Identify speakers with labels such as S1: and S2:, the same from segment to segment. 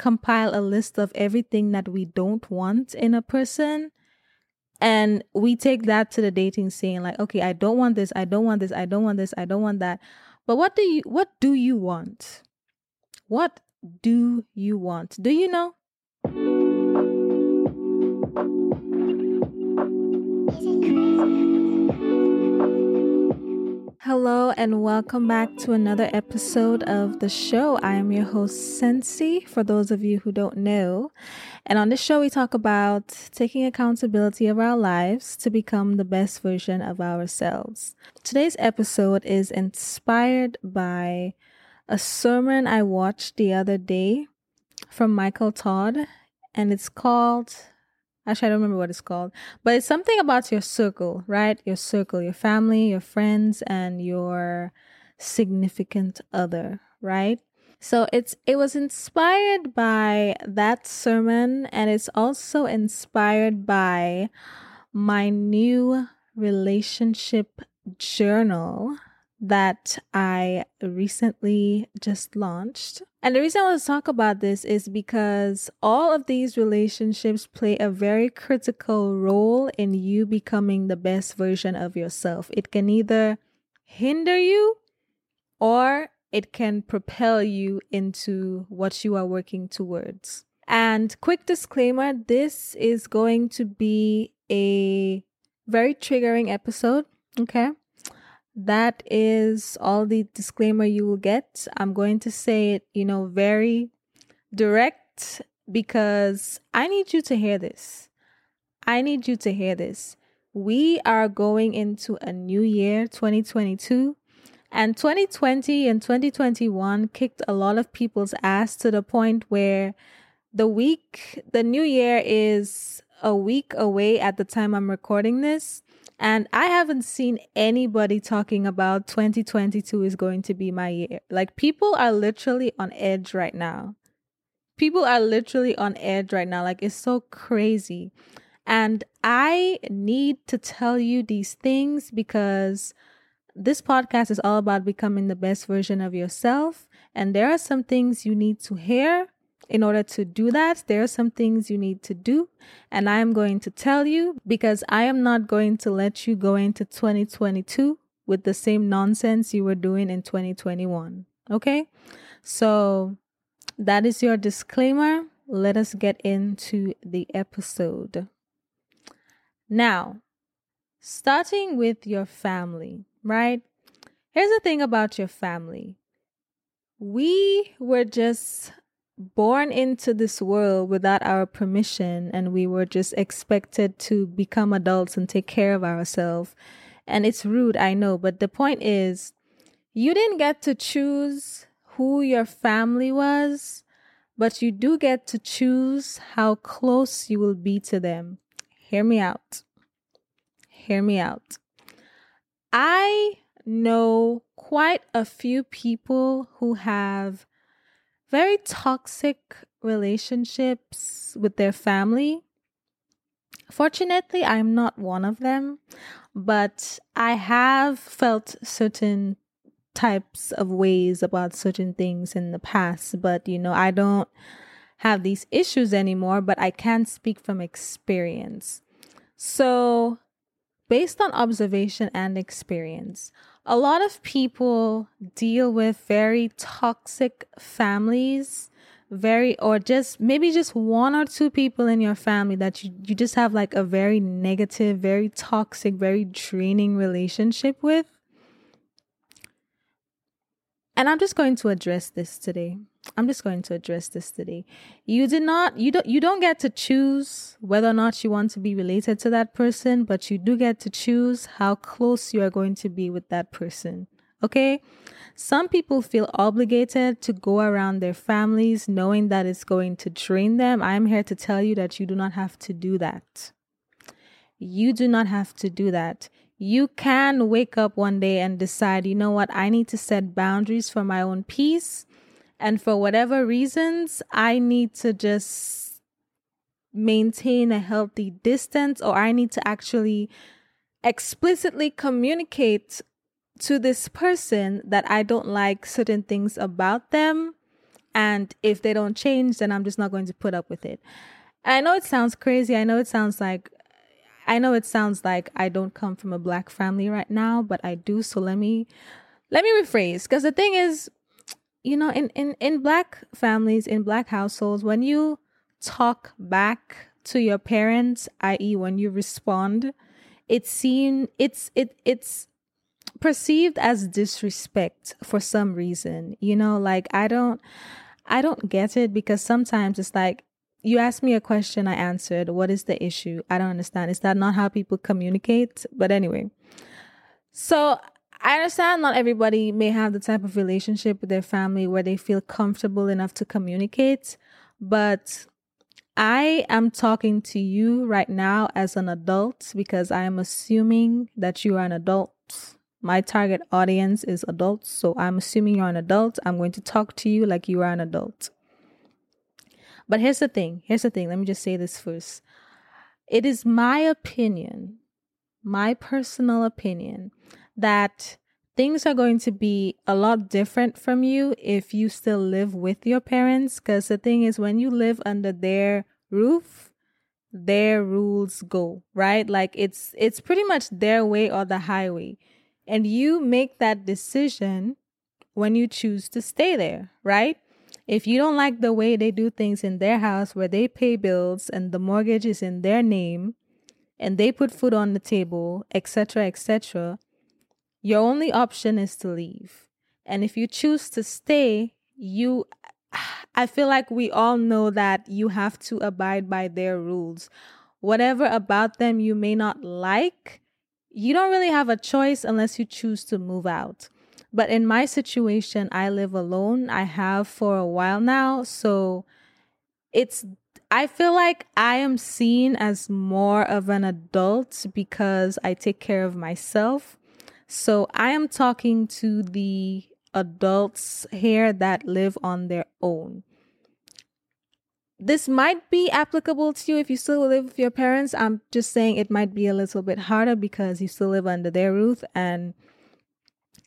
S1: compile a list of everything that we don't want in a person. And we take that to the dating scene like, okay, I don't want this, I don't want this, I don't want this, I don't want that. But what do you what do you want? What do you want? Do you know? Hello and welcome back to another episode of the show. I am your host, Sensi, for those of you who don't know. And on this show, we talk about taking accountability of our lives to become the best version of ourselves. Today's episode is inspired by a sermon I watched the other day from Michael Todd, and it's called Actually, I don't remember what it's called, but it's something about your circle, right? Your circle, your family, your friends, and your significant other, right? So it's it was inspired by that sermon and it's also inspired by my new relationship journal that I recently just launched. And the reason I want to talk about this is because all of these relationships play a very critical role in you becoming the best version of yourself. It can either hinder you or it can propel you into what you are working towards. And quick disclaimer this is going to be a very triggering episode. Okay that is all the disclaimer you will get. I'm going to say it, you know, very direct because I need you to hear this. I need you to hear this. We are going into a new year, 2022, and 2020 and 2021 kicked a lot of people's ass to the point where the week, the new year is a week away at the time I'm recording this. And I haven't seen anybody talking about 2022 is going to be my year. Like people are literally on edge right now. People are literally on edge right now. Like it's so crazy. And I need to tell you these things because this podcast is all about becoming the best version of yourself. And there are some things you need to hear in order to do that, there are some things you need to do. And I am going to tell you because I am not going to let you go into 2022 with the same nonsense you were doing in 2021. Okay? So that is your disclaimer. Let us get into the episode. Now, starting with your family, right? Here's the thing about your family. We were just born into this world without our permission and we were just expected to become adults and take care of ourselves. And it's rude, I know, but the point is you didn't get to choose who your family was, but you do get to choose how close you will be to them. Hear me out. Hear me out. I know quite a few people who have very toxic relationships with their family. Fortunately, I'm not one of them, but I have felt certain types of ways about certain things in the past, but you know, I don't have these issues anymore, but I can speak from experience. So, based on observation and experience, a lot of people deal with very toxic families very or just maybe just one or two people in your family that you, you just have like a very negative very toxic very draining relationship with. And i'm just going to address this today i'm just going to address this today you did not you don't you don't get to choose whether or not you want to be related to that person but you do get to choose how close you are going to be with that person Okay. Some people feel obligated to go around their families knowing that it's going to drain them. I'm here to tell you that you do not have to do that. You do not have to do that. You can wake up one day and decide, you know what, I need to set boundaries for my own peace. And for whatever reasons, I need to just maintain a healthy distance, or I need to actually explicitly communicate to this person that I don't like certain things about them. And if they don't change, then I'm just not going to put up with it. And I know it sounds crazy. I know it sounds like, I know it sounds like I don't come from a black family right now, but I do. So let me, let me rephrase. Because the thing is, you know, in, in, in black families, in black households, when you talk back to your parents, i.e., when you respond, it's seen, it's, it, it's, perceived as disrespect for some reason. You know, like I don't I don't get it because sometimes it's like you asked me a question, I answered. What is the issue? I don't understand. Is that not how people communicate? But anyway. So I understand not everybody may have the type of relationship with their family where they feel comfortable enough to communicate, but I am talking to you right now as an adult because I am assuming that you are an adult my target audience is adults, so I'm assuming you're an adult. I'm going to talk to you like you are an adult. But here's the thing here's the thing. Let me just say this first. It is my opinion, my personal opinion, that things are going to be a lot different from you if you still live with your parents. Because the thing is, when you live under their roof, their rules go right like it's it's pretty much their way or the highway and you make that decision when you choose to stay there, right? If you don't like the way they do things in their house where they pay bills and the mortgage is in their name and they put food on the table, etc., etc., your only option is to leave. And if you choose to stay, you I feel like we all know that you have to abide by their rules. Whatever about them you may not like, you don't really have a choice unless you choose to move out. But in my situation, I live alone. I have for a while now. So it's, I feel like I am seen as more of an adult because I take care of myself. So I am talking to the adults here that live on their own this might be applicable to you if you still live with your parents. I'm just saying it might be a little bit harder because you still live under their roof. And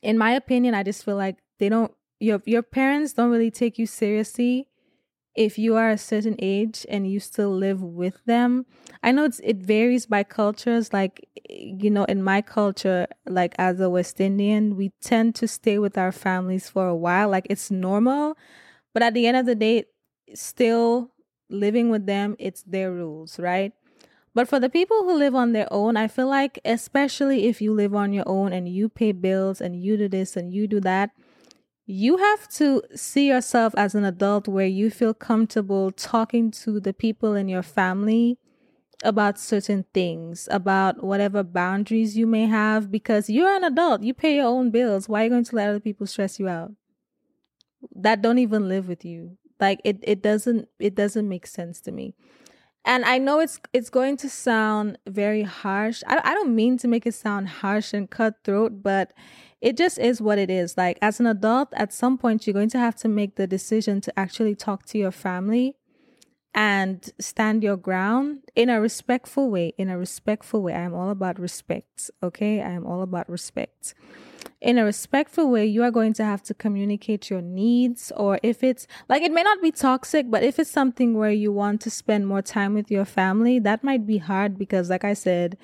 S1: in my opinion, I just feel like they don't your your parents don't really take you seriously if you are a certain age and you still live with them. I know it's it varies by cultures. Like you know, in my culture, like as a West Indian, we tend to stay with our families for a while. Like it's normal. But at the end of the day, still living with them, it's their rules, right? But for the people who live on their own, I feel like, especially if you live on your own and you pay bills and you do this and you do that, you have to see yourself as an adult where you feel comfortable talking to the people in your family about certain things, about whatever boundaries you may have, because you're an adult. You pay your own bills. Why are you going to let other people stress you out? That don't even live with you. Like it it doesn't it doesn't make sense to me. And I know it's it's going to sound very harsh. I I don't mean to make it sound harsh and cutthroat, but it just is what it is. Like as an adult, at some point you're going to have to make the decision to actually talk to your family and stand your ground in a respectful way. In a respectful way. I am all about respect. Okay. I am all about respect in a respectful way, you are going to have to communicate your needs. Or if it's like, it may not be toxic, but if it's something where you want to spend more time with your family, that might be hard because, like I said,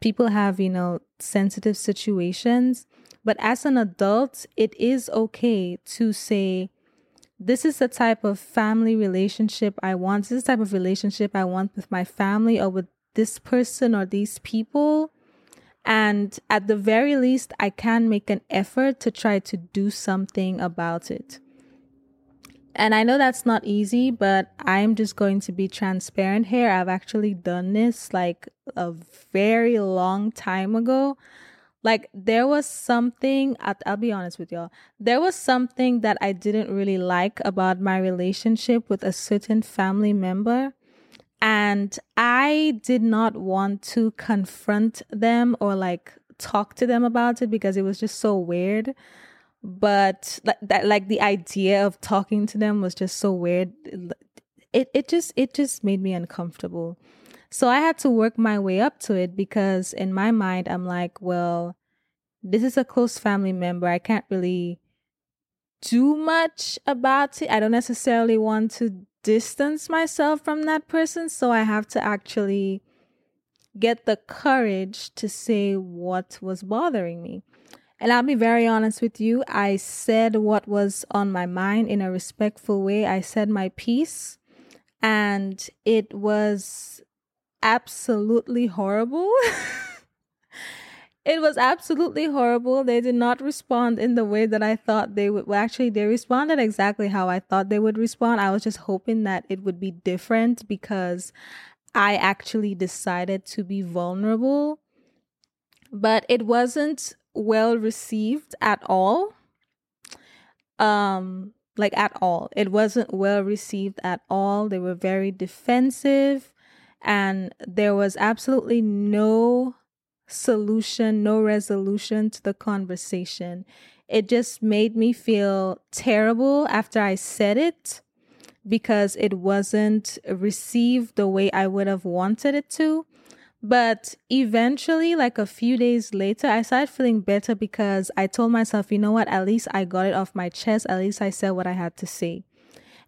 S1: people have, you know, sensitive situations. But as an adult, it is okay to say, this is the type of family relationship I want. This is the type of relationship I want with my family or with this person or these people. And at the very least, I can make an effort to try to do something about it. And I know that's not easy, but I'm just going to be transparent here. I've actually done this like a very long time ago. Like there was something, I'll, be honest with y'all, there was something that I didn't really like about my relationship with a certain family member. And I did not want to confront them or like talk to them about it because it was just so weird. But like that, like the idea of talking to them was just so weird. It it just it just made me uncomfortable. So I had to work my way up to it because in my mind I'm like, well, this is a close family member. I can't really do much about it. I don't necessarily want to distance myself from that person, so I have to actually get the courage to say what was bothering me. And I'll be very honest with you. I said what was on my mind in a respectful way. I said my piece, and it was absolutely horrible. it was absolutely horrible. They did not respond in the way that I thought they would. Well, actually, they responded exactly how I thought they would respond. I was just hoping that it would be different because I actually decided to be vulnerable, but it wasn't well received at all. Um, like at all. It wasn't well received at all. They were very defensive, and there was absolutely no solution, no resolution to the conversation. It just made me feel terrible after I said it because it wasn't received the way I would have wanted it to. But eventually, like a few days later, I started feeling better because I told myself, you know what, at least I got it off my chest. At least I said what I had to say.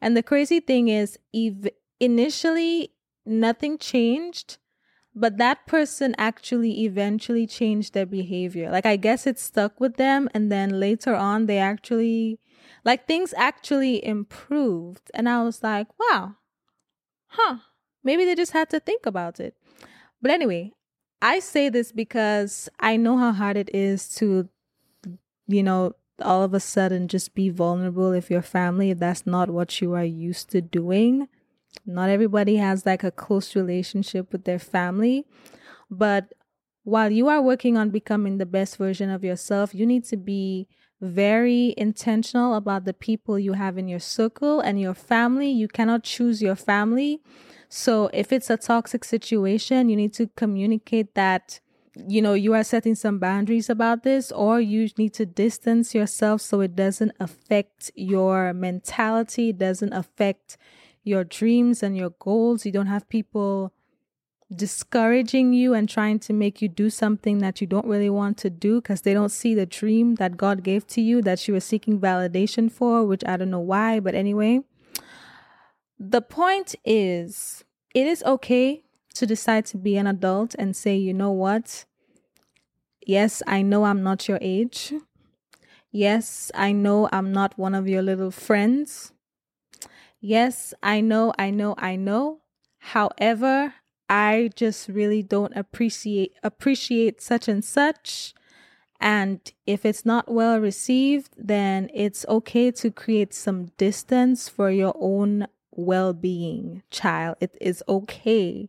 S1: And the crazy thing is, ev- initially, nothing changed, but that person actually eventually changed their behavior. Like, I guess it stuck with them. And then later on, they actually like things actually improved. And I was like, wow, huh, maybe they just had to think about it. But anyway, I say this because I know how hard it is to, you know, all of a sudden just be vulnerable if your family, if that's not what you are used to doing. Not everybody has like a close relationship with their family. But while you are working on becoming the best version of yourself, you need to be very intentional about the people you have in your circle and your family. You cannot choose your family. So if it's a toxic situation, you need to communicate that you know you are setting some boundaries about this or you need to distance yourself so it doesn't affect your mentality, doesn't affect your dreams and your goals. You don't have people discouraging you and trying to make you do something that you don't really want to do because they don't see the dream that God gave to you that you were seeking validation for, which I don't know why, but anyway. The point is, it is okay to decide to be an adult and say, you know what? Yes, I know I'm not your age. Yes, I know I'm not one of your little friends. Yes, I know, I know, I know. However, I just really don't appreciate appreciate such and such. And if it's not well received, then it's okay to create some distance for your own well being, child. It is okay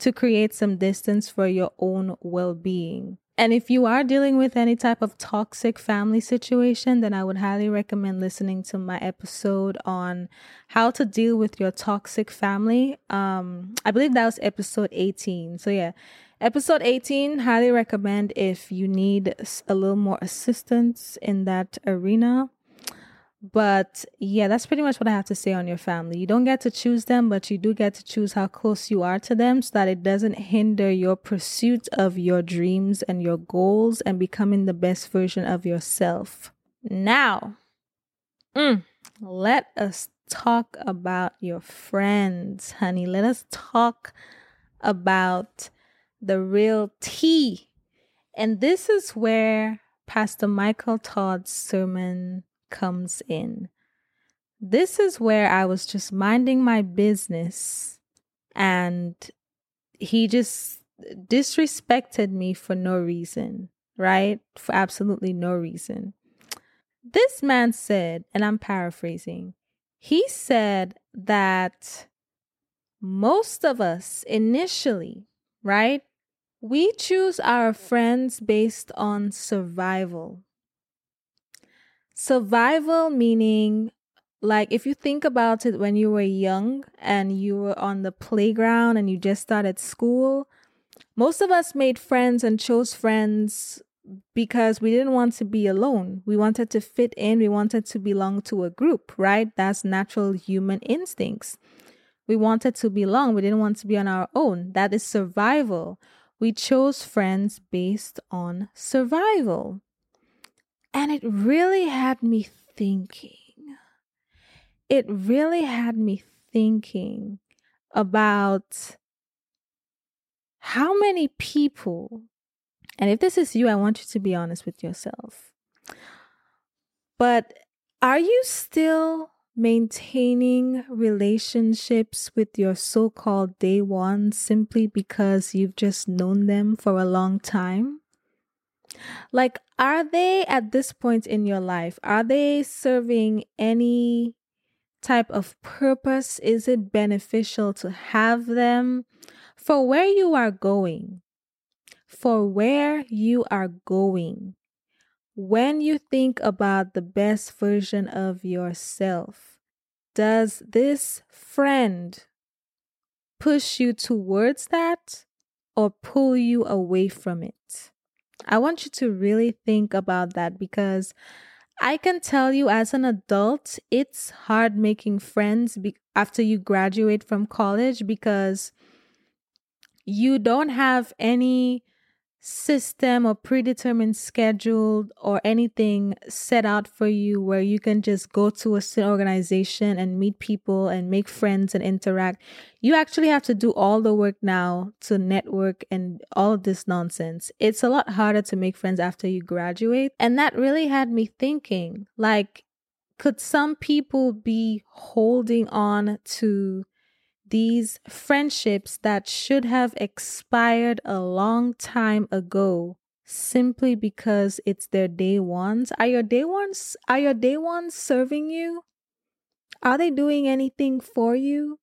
S1: to create some distance for your own well being. And if you are dealing with any type of toxic family situation, then I would highly recommend listening to my episode on how to deal with your toxic family. Um, I believe that was episode 18. So, yeah, episode 18, highly recommend if you need a little more assistance in that arena. But yeah, that's pretty much what I have to say on your family. You don't get to choose them, but you do get to choose how close you are to them so that it doesn't hinder your pursuit of your dreams and your goals and becoming the best version of yourself. Now, mm, let us talk about your friends, honey. Let us talk about the real tea. And this is where Pastor Michael Todd's sermon comes in. This is where I was just minding my business and he just disrespected me for no reason, right? For absolutely no reason. This man said, and I'm paraphrasing, he said that most of us initially, right? We choose our friends based on survival. Survival meaning, like, if you think about it when you were young and you were on the playground and you just started school, most of us made friends and chose friends because we didn't want to be alone. We wanted to fit in, we wanted to belong to a group, right? That's natural human instincts. We wanted to belong, we didn't want to be on our own. That is survival. We chose friends based on survival. And it really had me thinking. It really had me thinking about how many people, and if this is you, I want you to be honest with yourself. But are you still maintaining relationships with your so called day one simply because you've just known them for a long time? Like, are they at this point in your life, are they serving any type of purpose? Is it beneficial to have them for where you are going? For where you are going. When you think about the best version of yourself, does this friend push you towards that or pull you away from it? I want you to really think about that because I can tell you as an adult, it's hard making friends be- after you graduate from college because you don't have any system or predetermined schedule or anything set out for you where you can just go to a certain organization and meet people and make friends and interact. You actually have to do all the work now to network and all of this nonsense. It's a lot harder to make friends after you graduate. And that really had me thinking like, could some people be holding on to these friendships that should have expired a long time ago simply because it's their day ones? Are your day ones are your day ones serving you? Are they doing anything for you?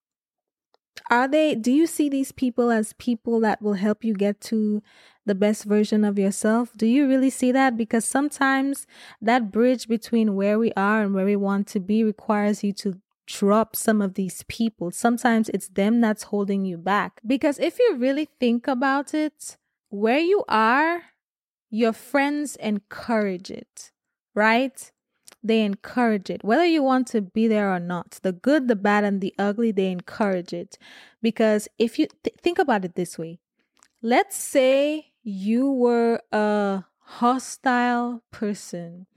S1: Are they do you see these people as people that will help you get to the best version of yourself? Do you really see that? Because sometimes that bridge between where we are and where we want to be requires you to drop some of these people. Sometimes it's them that's holding you back. Because if you really think about it, where you are, your friends encourage it, right? They encourage it. Whether you want to be there or not, the good, the bad, and the ugly, they encourage it. Because if you th- think about it this way, let's say you were a hostile person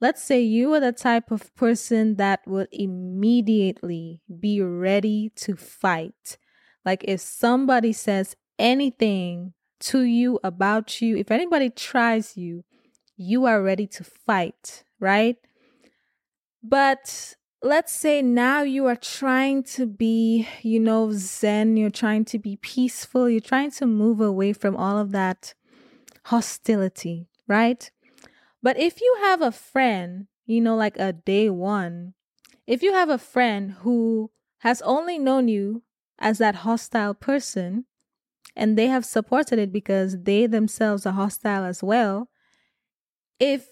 S1: Let's say you are the type of person that would immediately be ready to fight. Like if somebody says anything to you about you, if anybody tries you, you are ready to fight, right? But let's say now you are trying to be, you know, zen, you're trying to be peaceful, you're trying to move away from all of that hostility, right? But if you have a friend, you know, like a day one, if you have a friend who has only known you as that hostile person and they have supported it because they themselves are hostile as well, if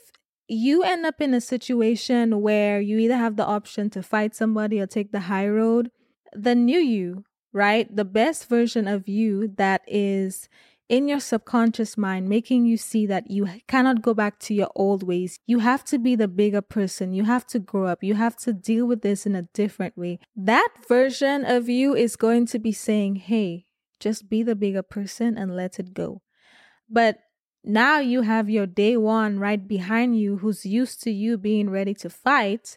S1: you end up in a situation where you either have the option to fight somebody or take the high road, the new you, right? The best version of you that is in your subconscious mind, making you see that you cannot go back to your old ways. You have to be the bigger person. You have to grow up. You have to deal with this in a different way. That version of you is going to be saying, hey, just be the bigger person and let it go. But now you have your day one right behind you who's used to you being ready to fight.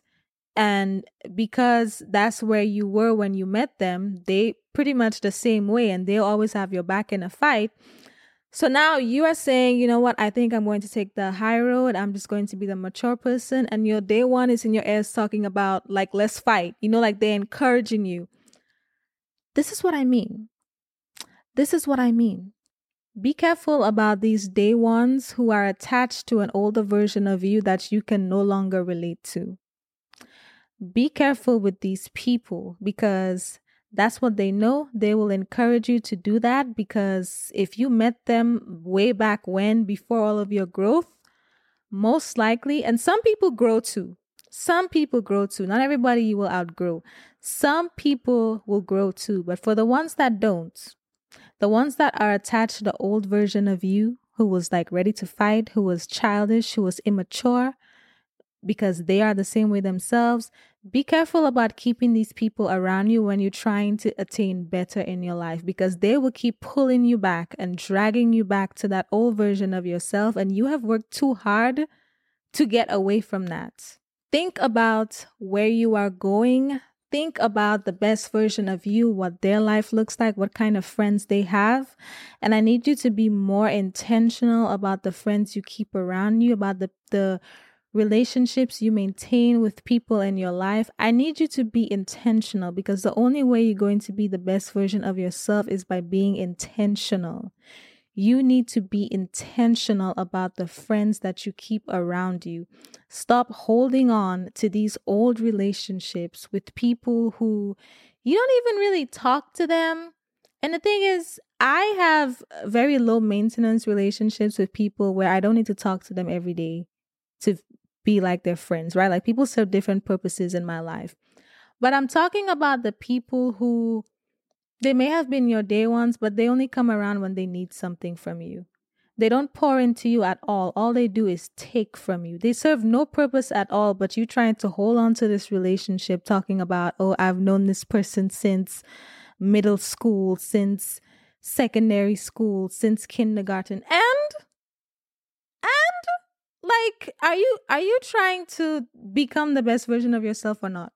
S1: And because that's where you were when you met them, they pretty much the same way and they always have your back in a fight. So now you are saying, you know what, I think I'm going to take the high road. I'm just going to be the mature person. And your day one is in your ears talking about, like, let's fight. You know, like they're encouraging you. This is what I mean. This is what I mean. Be careful about these day ones who are attached to an older version of you that you can no longer relate to. Be careful with these people because That's what they know. They will encourage you to do that because if you met them way back when, before all of your growth, most likely, and some people grow too. Some people grow too. Not everybody you will outgrow. Some people will grow too. But for the ones that don't, the ones that are attached to the old version of you, who was like ready to fight, who was childish, who was immature, because they are the same way themselves, be careful about keeping these people around you when you're trying to attain better in your life because they will keep pulling you back and dragging you back to that old version of yourself. And you have worked too hard to get away from that. Think about where you are going. Think about the best version of you, what their life looks like, what kind of friends they have. And I need you to be more intentional about the friends you keep around you, about the, the relationships you maintain with people in your life, I need you to be intentional because the only way you're going to be the best version of yourself is by being intentional. You need to be intentional about the friends that you keep around you. Stop holding on to these old relationships with people who you don't even really talk to them. And the thing is, I have very low maintenance relationships with people where I don't need to talk to them every day to be like their friends, right? Like people serve different purposes in my life. But I'm talking about the people who they may have been your day ones, but they only come around when they need something from you. They don't pour into you at all. All they do is take from you. They serve no purpose at all, but you trying to hold on to this relationship, talking about, oh, I've known this person since middle school, since secondary school, since kindergarten. And like are you are you trying to become the best version of yourself or not?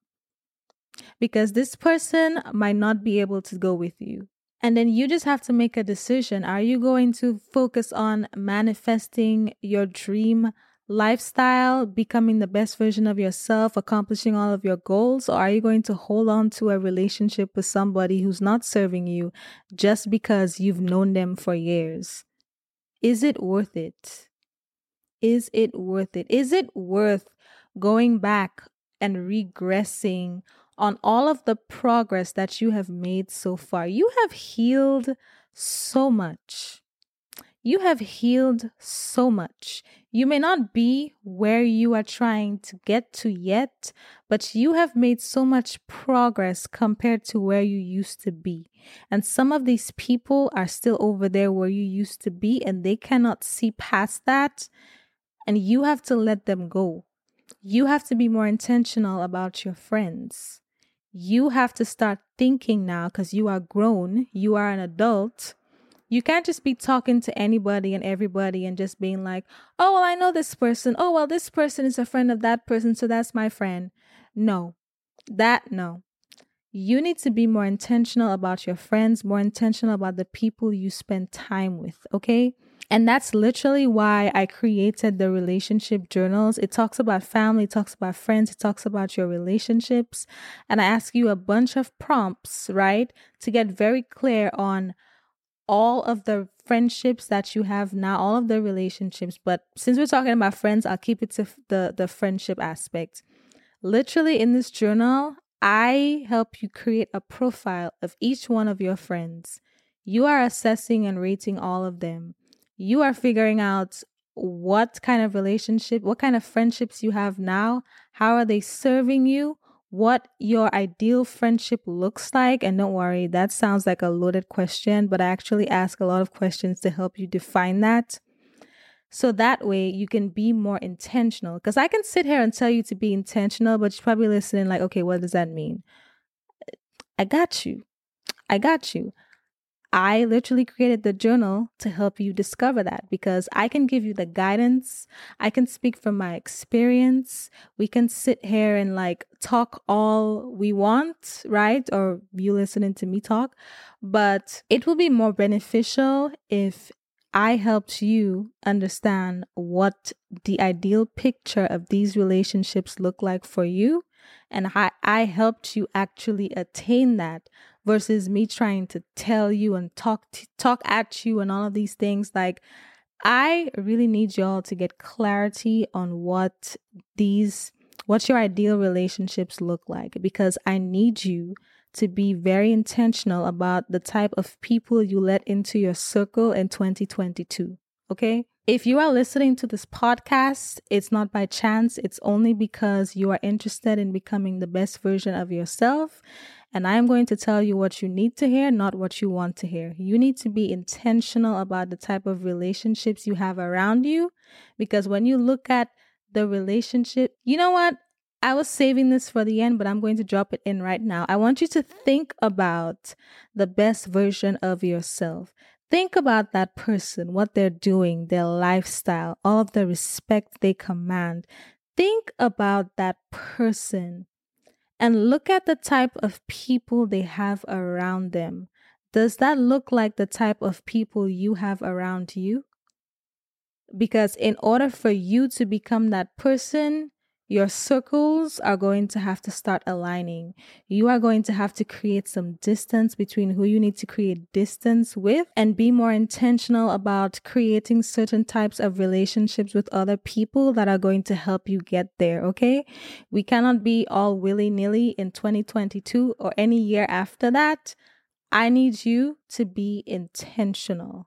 S1: Because this person might not be able to go with you. And then you just have to make a decision. Are you going to focus on manifesting your dream lifestyle becoming the best version of yourself accomplishing all of your goals? Or are you going to hold on to a relationship with somebody who's not serving you just because you've known them for years? Is it worth it is it worth it? Is it worth going back and regressing on all of the progress that you have made so far? You have healed so much. You have healed so much. You may not be where you are trying to get to yet, but you have made so much progress compared to where you used to be. And some of these people are still over there where you used to be, and they cannot see past that and you have to let them go. You have to be more intentional about your friends. You have to start thinking now because you are grown, you are an adult. You can't just be talking to anybody and everybody and just being like, oh, well, I know this person. Oh, well, this person is a friend of that person, so that's my friend. No, that, no. You need to be more intentional about your friends, more intentional about the people you spend time with, okay? And that's literally why I created the relationship journals. It talks about family, it talks about friends, it talks about your relationships. And I ask you a bunch of prompts, right? To get very clear on all of the friendships that you have now, all of the relationships. But since we're talking about friends, I'll keep it to the, the friendship aspect. Literally in this journal, I help you create a profile of each one of your friends. You are assessing and rating all of them you are figuring out what kind of relationship, what kind of friendships you have now, how are they serving you, what your ideal friendship looks like. And don't worry, that sounds like a loaded question, but I actually ask a lot of questions to help you define that. So that way you can be more intentional. Because I can sit here and tell you to be intentional, but you're probably listening like, okay, what does that mean? I got you. I got you. I literally created the journal to help you discover that because I can give you the guidance. I can speak from my experience. We can sit here and like talk all we want, right? Or you listening to me talk. But it will be more beneficial if I helped you understand what the ideal picture of these relationships look like for you. And I, I helped you actually attain that versus me trying to tell you and talk talk at you and all of these things like I really need y'all to get clarity on what these what your ideal relationships look like because I need you to be very intentional about the type of people you let into your circle in 2022. Okay. If you are listening to this podcast, it's not by chance. It's only because you are interested in becoming the best version of yourself. And I am going to tell you what you need to hear, not what you want to hear. You need to be intentional about the type of relationships you have around you. Because when you look at the relationship, you know what? I was saving this for the end, but I'm going to drop it in right now. I want you to think about the best version of yourself. Think about that person, what they're doing, their lifestyle, all of the respect they command. Think about that person and look at the type of people they have around them. Does that look like the type of people you have around you? Because in order for you to become that person, your circles are going to have to start aligning. You are going to have to create some distance between who you need to create distance with and be more intentional about creating certain types of relationships with other people that are going to help you get there. Okay. We cannot be all willy nilly in 2022 or any year after that. I need you to be intentional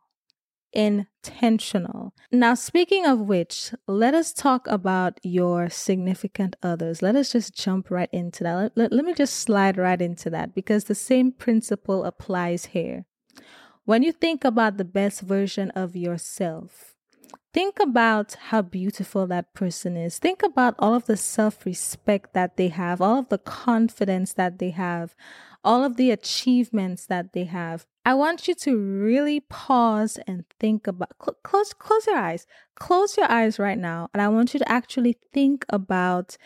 S1: intentional. Now, speaking of which, let us talk about your significant others. Let us just jump right into that. Let, let, let, me just slide right into that because the same principle applies here. When you think about the best version of yourself, think about how beautiful that person is. Think about all of the self respect that they have, all of the confidence that they have, all of the achievements that they have. I want you to really pause and think about cl- close close your eyes. Close your eyes right now and I want you to actually think about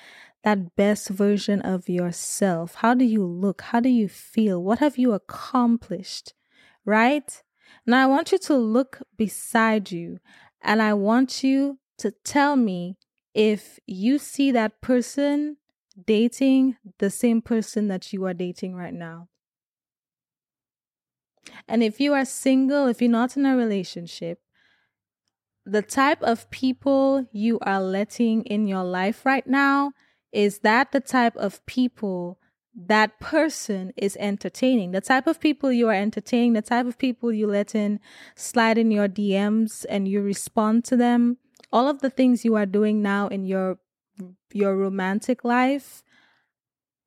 S1: that best version of yourself. How do you look? How do you feel? What have you accomplished? Right? Now I want you to look beside you and I want you to tell me if you see that person dating the same person that you are dating right now. And if you are single, if you're not in a relationship, the type of people you are letting in your life right now, is that the type of people that person is entertaining? The type of people you are entertaining, the type of people you let in slide in your DMs and you respond to them, all of the things you are doing now in your your romantic life,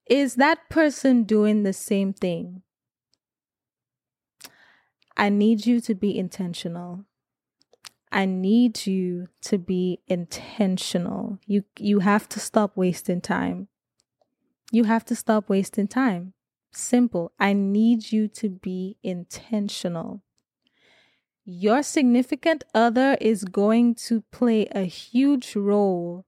S1: is that person doing the same thing? I need you to be intentional. I need you to be intentional. You you have to stop wasting time. You have to stop wasting time. Simple. I need you to be intentional. Your significant other is going to play a huge role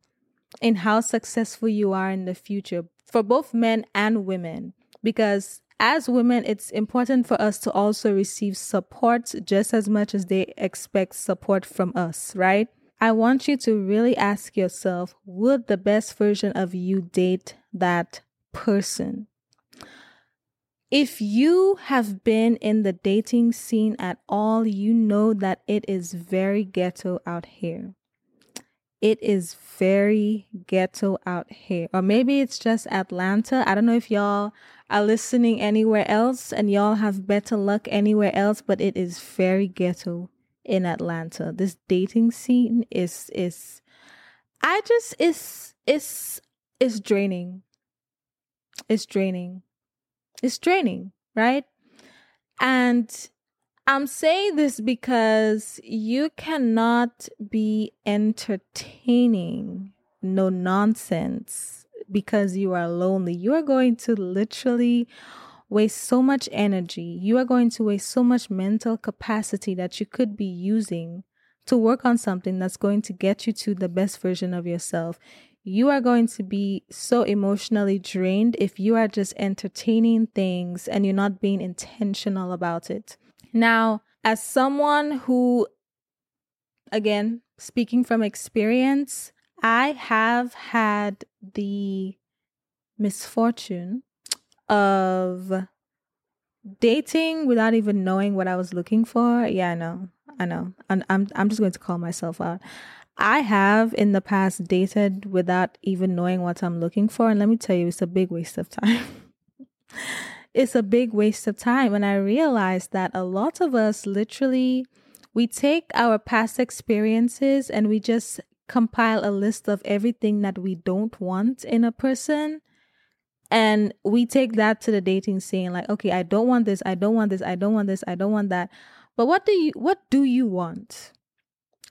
S1: in how successful you are in the future for both men and women because as women, it's important for us to also receive support just as much as they expect support from us, right? I want you to really ask yourself would the best version of you date that person? If you have been in the dating scene at all, you know that it is very ghetto out here it is very ghetto out here. Or maybe it's just Atlanta. I don't know if y'all are listening anywhere else and y'all have better luck anywhere else, but it is very ghetto in Atlanta. This dating scene is is I just is is is draining. It's draining. It's draining, right? And I'm saying this because you cannot be entertaining no nonsense because you are lonely. You are going to literally waste so much energy. You are going to waste so much mental capacity that you could be using to work on something that's going to get you to the best version of yourself. You are going to be so emotionally drained if you are just entertaining things and you're not being intentional about it. Now, as someone who, again, speaking from experience, I have had the misfortune of dating without even knowing what I was looking for. Yeah, I know. I know. I'm I'm I'm just going to call myself out. I have in the past dated without even knowing what I'm looking for and let me tell you it's a big waste of time. it's a big waste of time. And I realized that a lot of us literally we take our past experiences and we just compile a list of everything that we don't want in a person and we take that to the dating scene like okay i don't want this i don't want this i don't want this i don't want that. But what do you what do you want?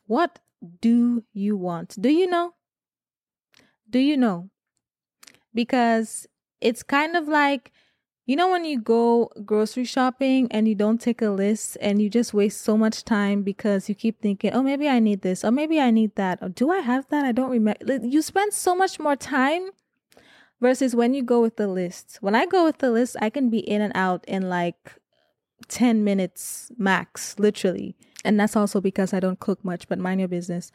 S1: What do you want? Do you know? Do you know? Because it's kind of like you know when you go grocery shopping and you don't take a list and you just waste so much time because you keep thinking, "Oh, maybe I need this, or maybe I need that, or do I have that? I don't remember." You spend so much more time versus when you go with the list. When I go with the list, I can be in and out in like 10 minutes max, literally. And that's also because I don't cook much, but mind your business.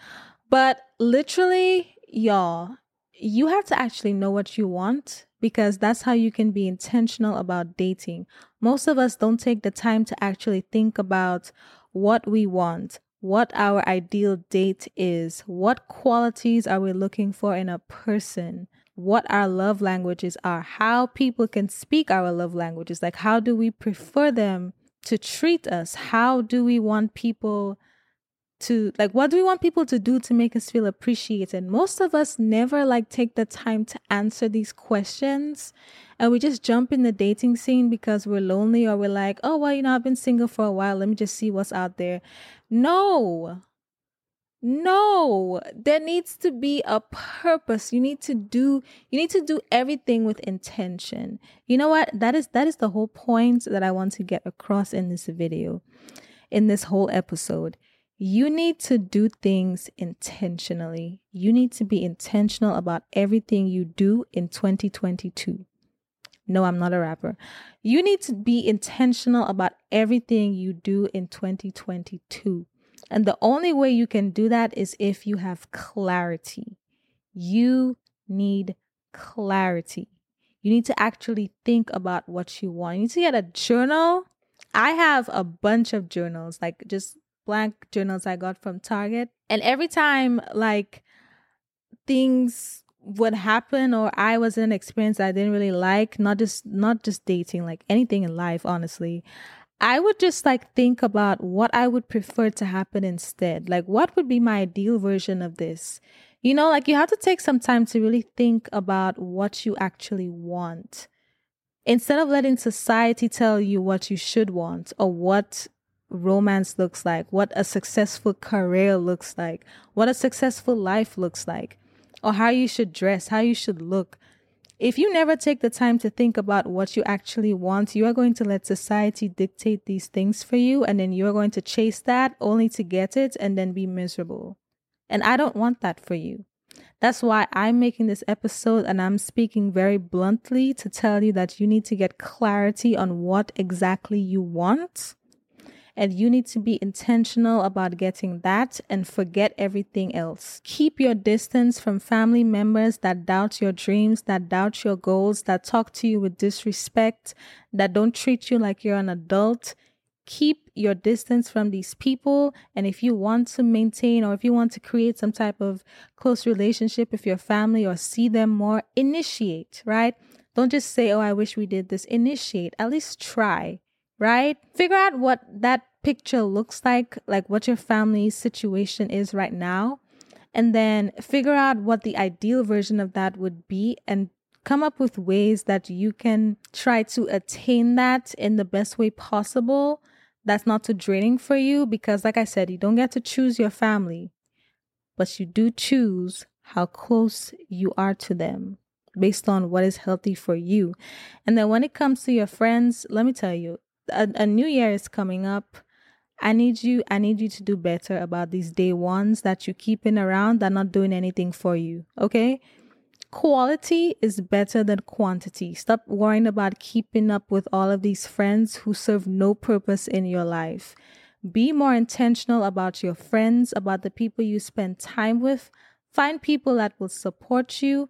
S1: But literally, y'all, you have to actually know what you want because that's how you can be intentional about dating. Most of us don't take the time to actually think about what we want, what our ideal date is, what qualities are we looking for in a person, what our love languages are, how people can speak our love languages, like how do we prefer them to treat us? How do we want people to like what do we want people to do to make us feel appreciated? Most of us never like take the time to answer these questions. And we just jump in the dating scene because we're lonely or we're like oh well you know i've been single for a while. Let me just see what's out there. No. No. There needs to be a purpose. You need to do you need to do everything with intention. You know what? That is that is the whole point that i want to get across in this video in this whole episode you need to do things intentionally. You need to be intentional about everything you do in 2022. No, I'm not a rapper. You need to be intentional about everything you do in 2022. And the only way you can do that is if you have clarity. You need clarity. You need to actually think about what you want. You need to get a journal. I have a bunch of journals, like just blank journals I got from Target. And every time like things would happen or I was in an experience I didn't really like, not just not just dating, like anything in life, honestly. I would just like think about what I would prefer to happen instead. Like what would be my ideal version of this? You know, like you have to take some time to really think about what you actually want. Instead of letting society tell you what you should want or what romance looks like, what a successful career looks like, what a successful life looks like, or how you should dress, how you should look. If you never take the time to think about what you actually want, you are going to let society dictate these things for you, and then you're going to chase that only to get it and then be miserable. And I don't want that for you. That's why I'm making this episode and I'm speaking very bluntly to tell you that you need to get clarity on what exactly you want and you need to be intentional about getting that and forget everything else. Keep your distance from family members that doubt your dreams, that doubt your goals, that talk to you with disrespect, that don't treat you like you're an adult. Keep your distance from these people. And if you want to maintain or if you want to create some type of close relationship with your family or see them more, initiate, right? Don't just say, oh, I wish we did this. Initiate, at least try right? Figure out what that picture looks like, like what your family situation is right now, and then figure out what the ideal version of that would be and come up with ways that you can try to attain that in the best way possible. That's not too draining for you because, like I said, you don't get to choose your family, but you do choose how close you are to them based on what is healthy for you. And then when it comes to your friends, let me tell you, a, a new year is coming up. I need you, I need you to do better about these day ones that you're keeping around that are not doing anything for you. Okay. Quality is better than quantity. Stop worrying about keeping up with all of these friends who serve no purpose in your life. Be more intentional about your friends, about the people you spend time with. Find people that will support you.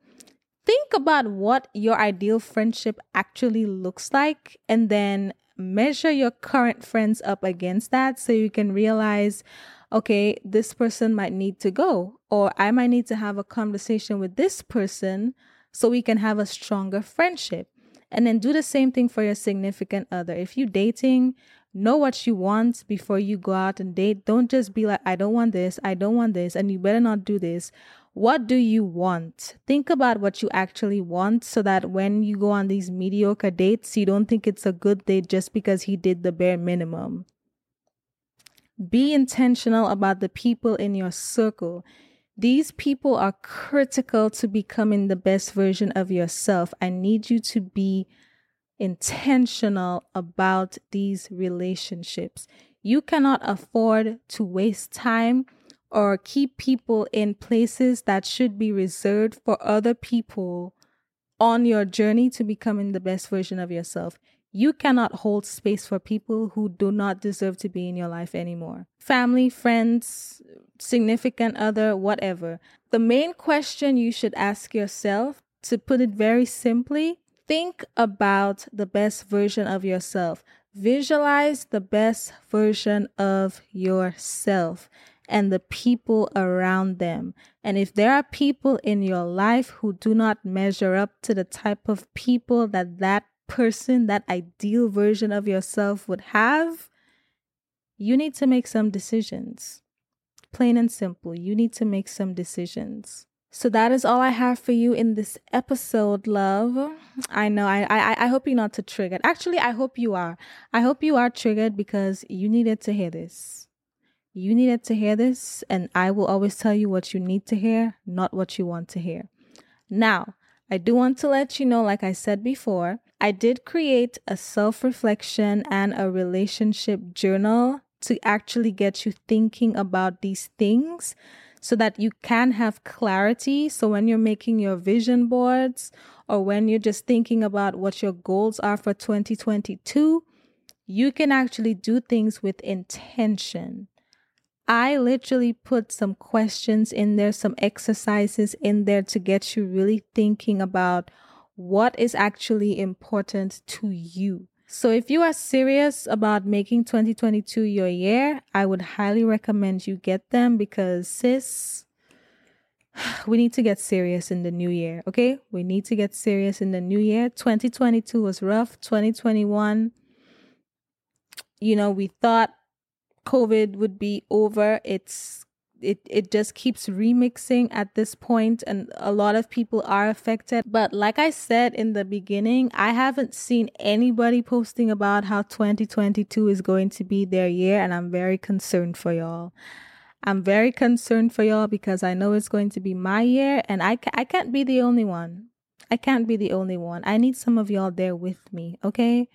S1: Think about what your ideal friendship actually looks like and then measure your current friends up against that so you can realize okay, this person might need to go, or I might need to have a conversation with this person so we can have a stronger friendship. And then do the same thing for your significant other. If you're dating, know what you want before you go out and date. Don't just be like, I don't want this, I don't want this, and you better not do this. What do you want? Think about what you actually want so that when you go on these mediocre dates, you don't think it's a good date just because he did the bare minimum. Be intentional about the people in your circle. These people are critical to becoming the best version of yourself. I need you to be intentional about these relationships. You cannot afford to waste time or keep people in places that should be reserved for other people on your journey to becoming the best version of yourself. You cannot hold space for people who do not deserve to be in your life anymore. Family, friends, significant other, whatever. The main question you should ask yourself, to put it very simply, think about the best version of yourself. Visualize the best version of yourself and the people around them. And if there are people in your life who do not measure up to the type of people that that person, that ideal version of yourself would have, you need to make some decisions. Plain and simple, you need to make some decisions. So that is all I have for you in this episode, love. I know I I I hope you're not too triggered. Actually, I hope you are. I hope you are triggered because you needed to hear this. You needed to hear this, and I will always tell you what you need to hear, not what you want to hear. Now, I do want to let you know, like I said before, I did create a self reflection and a relationship journal to actually get you thinking about these things so that you can have clarity. So when you're making your vision boards or when you're just thinking about what your goals are for 2022, you can actually do things with intention. I literally put some questions in there, some exercises in there to get you really thinking about what is actually important to you. So, if you are serious about making 2022 your year, I would highly recommend you get them because, sis, we need to get serious in the new year, okay? We need to get serious in the new year. 2022 was rough. 2021, you know, we thought COVID would be over. It's it it just keeps remixing at this point and a lot of people are affected. But like i said in the beginning i haven't seen anybody posting about how 2022 is going to be their year and i'm very concerned for y'all. I'm very concerned for y'all because i know it's going to be my year and i, ca- I can't be the only one. I can't be the only one. I need some of y'all there with me okay?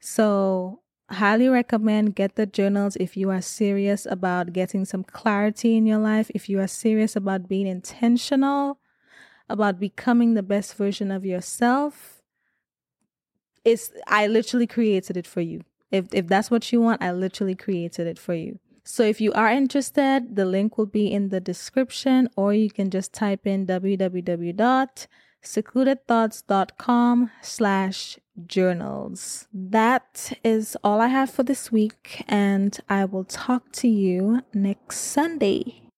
S1: So highly recommend get the journals if you are serious about getting some clarity in your life if you are serious about being intentional about becoming the best version of yourself. It's i literally created it for you. If if that's what you want i literally created it for you. So if you are interested the link will be in the description or you can just type in www secludedthoughts.com slash journals. That is all I have for this week, and I will talk to you next Sunday.